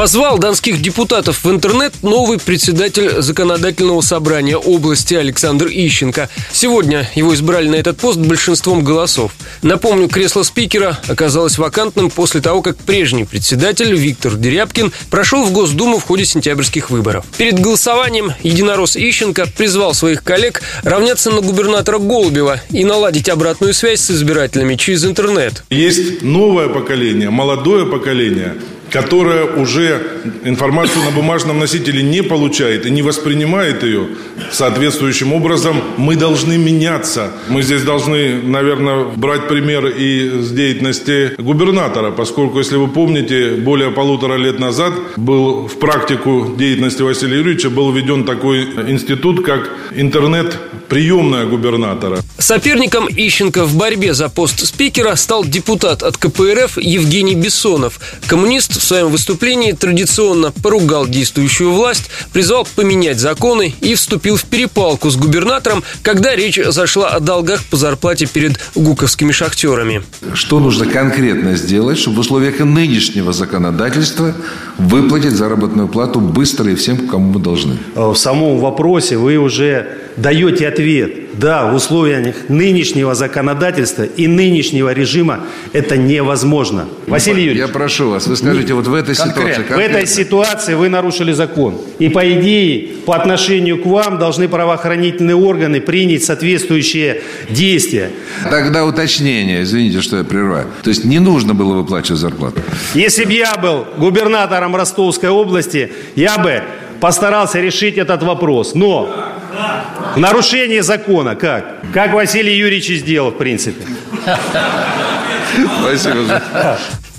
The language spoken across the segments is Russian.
Позвал донских депутатов в интернет новый председатель законодательного собрания области Александр Ищенко. Сегодня его избрали на этот пост большинством голосов. Напомню, кресло спикера оказалось вакантным после того, как прежний председатель Виктор Дерябкин прошел в Госдуму в ходе сентябрьских выборов. Перед голосованием единорос Ищенко призвал своих коллег равняться на губернатора Голубева и наладить обратную связь с избирателями через интернет. Есть новое поколение, молодое поколение, которая уже информацию на бумажном носителе не получает и не воспринимает ее соответствующим образом, мы должны меняться. Мы здесь должны, наверное, брать пример и с деятельности губернатора, поскольку, если вы помните, более полутора лет назад был в практику деятельности Василия Юрьевича был введен такой институт, как интернет-приемная губернатора. Соперником Ищенко в борьбе за пост спикера стал депутат от КПРФ Евгений Бессонов. Коммунист в своем выступлении традиционно поругал действующую власть, призвал поменять законы и вступил в перепалку с губернатором, когда речь зашла о долгах по зарплате перед гуковскими шахтерами. Что нужно конкретно сделать, чтобы в условиях нынешнего законодательства выплатить заработную плату быстро и всем, кому мы должны? В самом вопросе вы уже даете ответ. Да, в условиях нынешнего законодательства и нынешнего режима это невозможно. Василий Юрьевич. Я прошу вас, вы скажите, вот в этой ситуации... В этой ситуации вы нарушили закон. И по идее, по отношению к вам должны правоохранительные органы принять соответствующие действия. Тогда уточнение, извините, что я прерываю. То есть не нужно было выплачивать зарплату? Если бы я был губернатором Ростовской области, я бы постарался решить этот вопрос. Но нарушение закона как? Как Василий Юрьевич сделал, в принципе. Спасибо.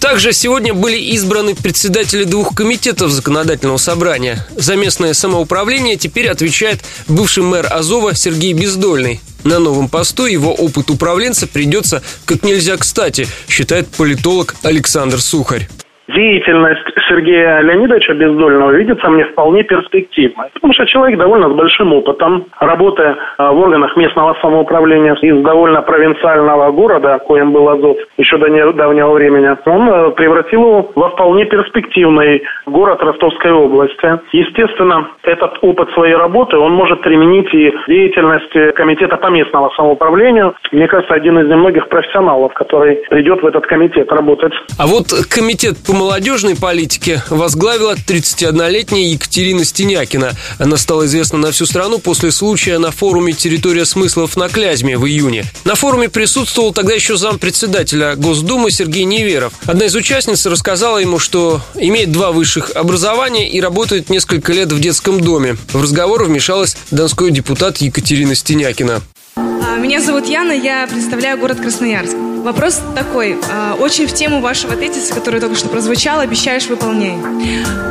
Также сегодня были избраны председатели двух комитетов законодательного собрания. За местное самоуправление теперь отвечает бывший мэр Азова Сергей Бездольный. На новом посту его опыт управленца придется как нельзя кстати, считает политолог Александр Сухарь деятельность Сергея Леонидовича Бездольного видится мне вполне перспективной. Потому что человек довольно с большим опытом, работая в органах местного самоуправления из довольно провинциального города, коим был Азов еще до недавнего времени, он э, превратил его во вполне перспективный город Ростовской области. Естественно, этот опыт своей работы он может применить и деятельности комитета по местному самоуправлению. Мне кажется, один из немногих профессионалов, который придет в этот комитет работать. А вот комитет по молодежной политике возглавила 31-летняя Екатерина Стенякина. Она стала известна на всю страну после случая на форуме «Территория смыслов» на Клязьме в июне. На форуме присутствовал тогда еще зампредседателя Госдумы Сергей Неверов. Одна из участниц рассказала ему, что имеет два высших образования и работает несколько лет в детском доме. В разговор вмешалась донской депутат Екатерина Стенякина. А, меня зовут Яна, я представляю город Красноярск. Вопрос такой, а, очень в тему вашего тезиса, который только что прозвучал, обещаешь, выполняй.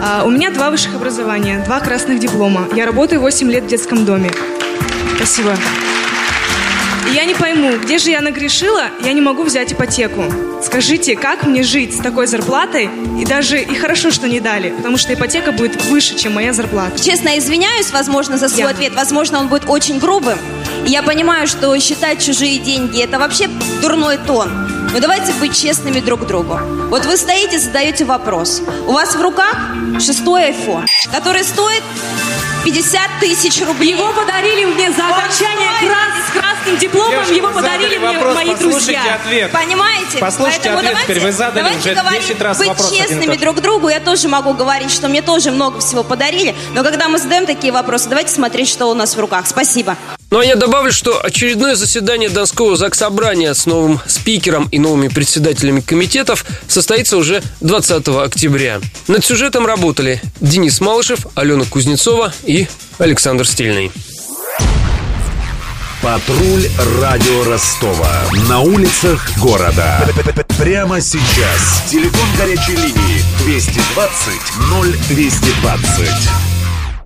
А, у меня два высших образования, два красных диплома. Я работаю 8 лет в детском доме. Спасибо. И я не пойму, где же я нагрешила, я не могу взять ипотеку. Скажите, как мне жить с такой зарплатой? И даже и хорошо, что не дали, потому что ипотека будет выше, чем моя зарплата. Честно, извиняюсь, возможно, за свой Я. ответ. Возможно, он будет очень грубым. И я понимаю, что считать чужие деньги – это вообще дурной тон. Но давайте быть честными друг к другу. Вот вы стоите, задаете вопрос. У вас в руках шестой iPhone, который стоит 50 тысяч рублей. Его подарили мне за окончание крас- с красным дипломом, Девушка, его подарили мне вопрос, мои послушайте друзья. ответ. Понимаете? Послушайте Поэтому ответ давайте, теперь. Вы задали давайте уже говорить, 10 раз быть вопрос и честными друг к другу. Я тоже могу говорить, что мне тоже много всего подарили. Но когда мы задаем такие вопросы, давайте смотреть, что у нас в руках. Спасибо. Ну а я добавлю, что очередное заседание Донского заксобрания с новым спикером и новыми председателями комитетов состоится уже 20 октября. Над сюжетом работали Денис Малышев, Алена Кузнецова и Александр Стильный. Патруль радио Ростова. На улицах города. Прямо сейчас. Телефон горячей линии 220 0220.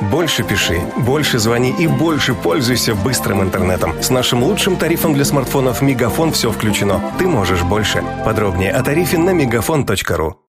Больше пиши, больше звони и больше пользуйся быстрым интернетом. С нашим лучшим тарифом для смартфонов Мегафон все включено. Ты можешь больше. Подробнее о тарифе на мегафон.ру.